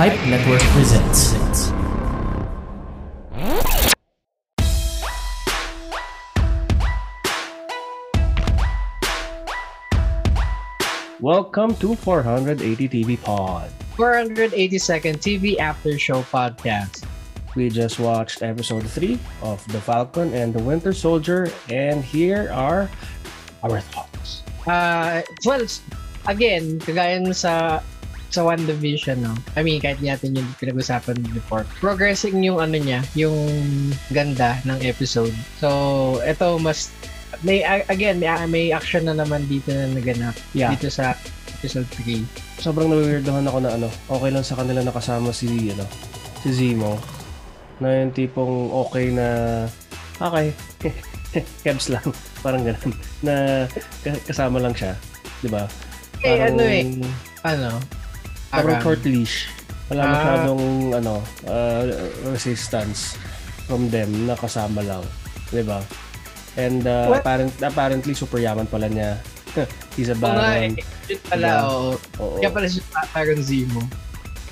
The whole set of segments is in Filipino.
Hype Network presents. Welcome to 480 TV Pod. 482nd TV After Show podcast. We just watched episode 3 of The Falcon and the Winter Soldier, and here are our thoughts. Uh, well, again, kagaya nung sa sa One Division, no? I mean, kahit natin yung pinag-usapan before. Progressing yung ano niya, yung ganda ng episode. So, ito mas may again, may, may action na naman dito na naganap Yeah. dito sa episode 3. Sobrang nawiwirdohan ako na ano, okay lang sa kanila nakasama si, ano, si Zemo. Na yung tipong okay na, okay, kebs lang, parang ganun. Na ka- kasama lang siya, di ba? Eh, ano eh, ano? Parang short leash. Wala Ah. masyadong ano, uh, resistance from them na kasama lang. Di ba? And uh, apparent, apparently super yaman pala niya. He's a Oo nga, baron. eh, yun pala, Diba? oo. Oo. Kaya pala siya parang Zemo.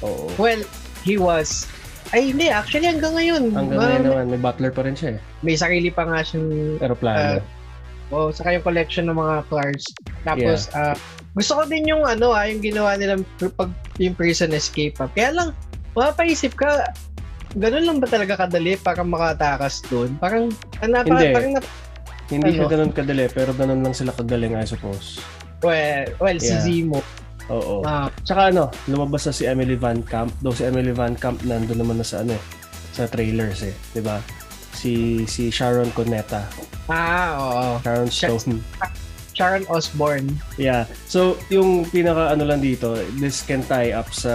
Oo. Well, he was ay hindi, actually hanggang ngayon. Hanggang ngayon naman, may butler pa rin siya eh. May sarili pa nga siyang Aeroplano. Oh, saka yung collection ng mga cars. Tapos ah, gusto ko din yung ano ah, yung ginawa nila pag yung prison escape. Ah. Kaya lang mapapaisip ka ganun lang ba talaga kadali para makatakas doon? Parang napa, Hindi. parang nap- Hindi siya ano? ganun kadali, pero ganun lang sila kagaling, I suppose. well, well si Yeah. Zemo. Oo. Ah, Tsaka ano, lumabas na si Emily Van Camp. Though si Emily Van Camp nandun naman na sa ano eh, sa trailers eh. 'di ba? Si si Sharon Cuneta. ah, oo. Sharon Stone. Sharon Osbourne. Yeah. So, yung pinaka ano lang dito, this can tie up sa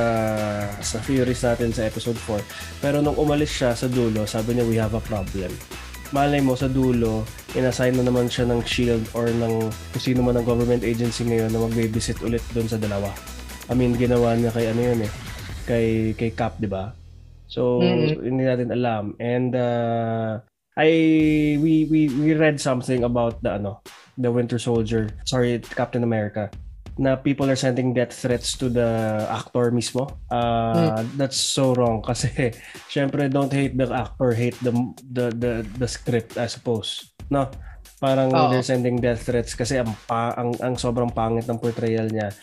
sa theories natin sa episode 4. Pero nung umalis siya sa dulo, sabi niya we have a problem. Malay mo sa dulo, inassign na naman siya ng SHIELD or ng kung sino man ang government agency ngayon na mag-babysit ulit doon sa dalawa. I mean, ginawa niya kay ano yun eh, kay kay Cap, 'di ba? So, Mhm. hindi natin alam. And uh, I we we we read something about the ano, the Winter Soldier, sorry, Captain America, na people are sending death threats to the actor mismo. Uh, That's so wrong kasi syempre don't hate the actor, hate the the the, the script I suppose. No? Parang Oo. they're sending death threats kasi ang, pa, ang ang sobrang pangit ng portrayal niya.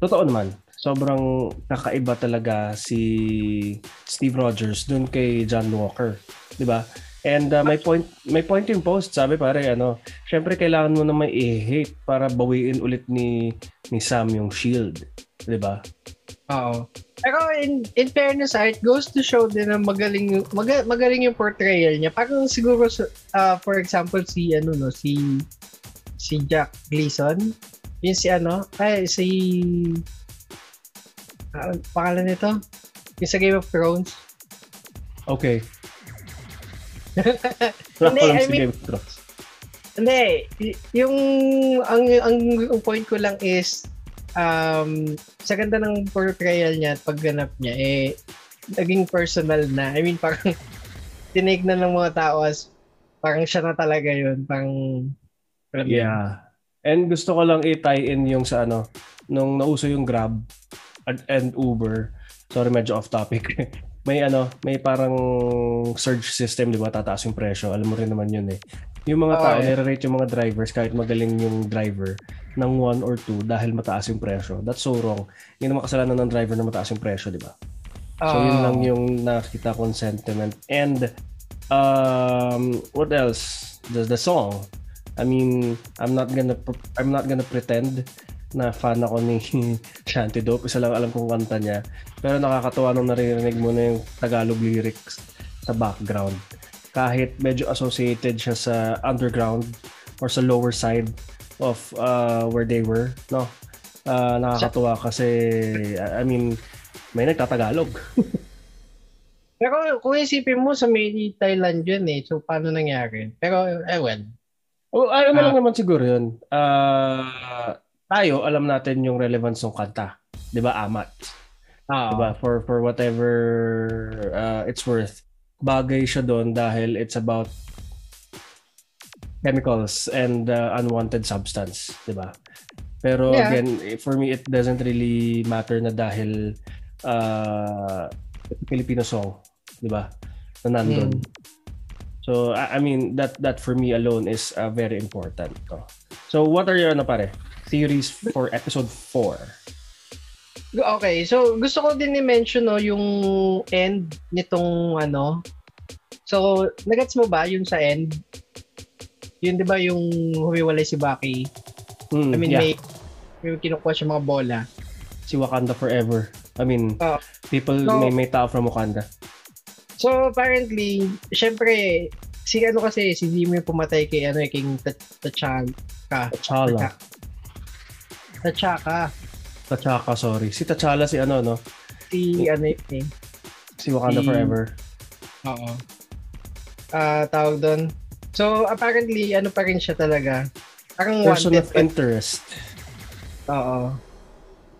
Totoo naman. Sobrang kakaiba talaga si Steve Rogers dun kay John Walker, 'di ba? And uh, may point may point yung post, sabi pare ano, syempre kailangan mo na may i-hate para bawiin ulit ni ni Sam yung shield, 'di ba? Oo. Pero in, in fairness, it goes to show din na magaling, maga, magaling yung portrayal niya. Parang siguro, ah, for example, si, ano, no, si, si Jack Gleason. Yung si, ano, ay, si, ah, pangalan nito? Yung sa Game of Thrones. Okay. Wala Hindi, ko lang I si mean- Game of Thrones. Hindi, y- yung, ang, ang, ang point ko lang is, um, sa ganda ng portrayal niya at pagganap niya, eh, naging personal na. I mean, parang, tinake na ng mga tao as, parang siya na talaga yun. Parang? Yeah. And gusto ko lang i-tie in yung sa ano, nung nauso yung Grab and, and Uber. Sorry, medyo off topic. may ano, may parang surge system, di ba? Tataas yung presyo. Alam mo rin naman yun eh. Yung mga Oo, tao, eh. nire-rate yung mga drivers kahit magaling yung driver ng 1 or 2 dahil mataas yung presyo. That's so wrong. Hindi naman kasalanan ng driver na mataas yung presyo, di ba? So, yun Oo. lang yung nakita kong sentiment. And, um, what else? The, the song. I mean, I'm not gonna I'm not gonna pretend na fan ako ni Shanty Dope. Isa lang alam kong kanta niya. Pero nakakatuwa nung naririnig mo na yung Tagalog lyrics sa background. Kahit medyo associated siya sa underground or sa lower side of uh, where they were, no? Uh, nakakatuwa kasi, I mean, may nagtatagalog. Pero kung isipin mo, sa may Thailand yun eh. So, paano nangyari? Pero, eh, well. O ano Ah. lang naman siguro yun. Ah, tayo, alam natin yung relevance ng kanta. 'Di ba Amat? Oo. 'Di ba? For, for whatever uh, it's worth. Bagay siya doon dahil it's about chemicals and uh, unwanted substance. 'di ba? Pero Yeah. again, for me, it doesn't really matter na dahil uh, Filipino song, 'di ba? Na nandun. Mm. So I, I mean that that for me alone is uh, very important. So what are your ano pare? Theories for episode 4? Okay, so gusto ko din i-mention no yung end nitong ano. So, nagets mo ba yung sa end? Yun 'di ba yung humiwalay si Baki? Mm, I mean, yeah. may, may kinukuha siya mga bola. Si Wakanda forever. I mean, Oh. people So- may may tao from Wakanda. So apparently, syempre, si ano kasi, si Zemo yung pumatay kay ano, eh, King T'Chaka. T'Challa. T'Chaka. T'Chaka, sorry. Si T'Challa si ano no? Si ano yun eh. Si Wakanda Si- forever. Oo. Ah, tawag doon. So apparently, ano pa rin siya talaga. Parang Person wanted of interest. Oo.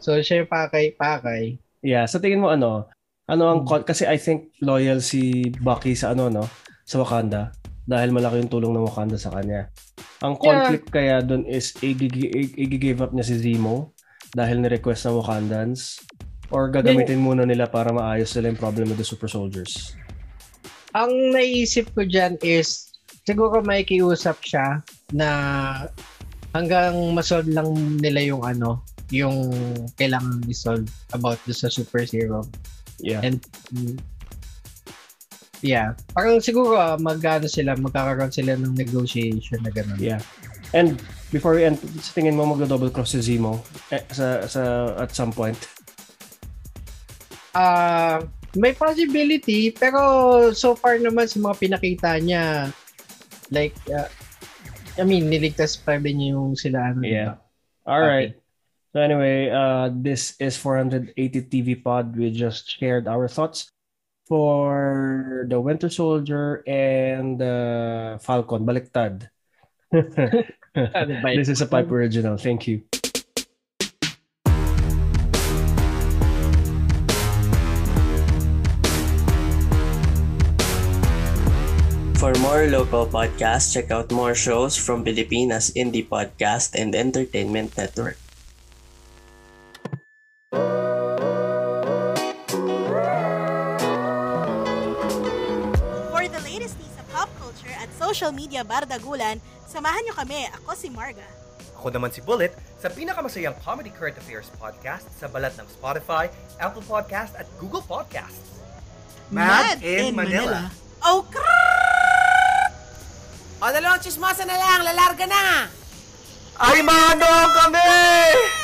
So siya yung pakay, pakay. Yeah, sa tingin mo ano? Ano ang Hmm. kasi I think loyal si Bucky sa ano no, sa Wakanda dahil malaki yung tulong ng Wakanda sa kanya. Ang conflict kaya doon is i-gi- i-give up niya si Zemo dahil ni-request ng Wakandans or gagamitin muna nila para maayos nila yung problem with the super soldiers. Ang naisip ko dyan is, siguro may kiusap siya na hanggang masolve lang nila yung ano, yung kailangan i-solve about the sa super serum. Yeah. And mm, yeah, parang siguro ah, mag-ano sila, magkakaroon sila ng negotiation na gano'n. Yeah. And before we end, sa tingin mo magdo-double cross si Zemo eh, sa, sa at some point? Ah, may possibility pero so far naman sa mga pinakita niya like ah, I mean niligtas pa niya yung sila ano Yeah. diba? All right. So anyway, uh, this is 480 TV Pod. We just shared our thoughts for the Winter Soldier and uh, Falcon. Baliktad. Ano this is a Pipe original. Thank you. For more local podcasts, check out more shows from Pilipinas Indie Podcast and Entertainment Network. Social media bardagulan, samahan nyo kami. Ako si Marga. Ako naman si Bullet sa pinakamasayang comedy current affairs podcast sa balat ng Spotify, Apple Podcast at Google Podcasts. Mad in Manila. Oh, crap! O, dalawang chismosa na lang, lalarga na! Ay, manong kami!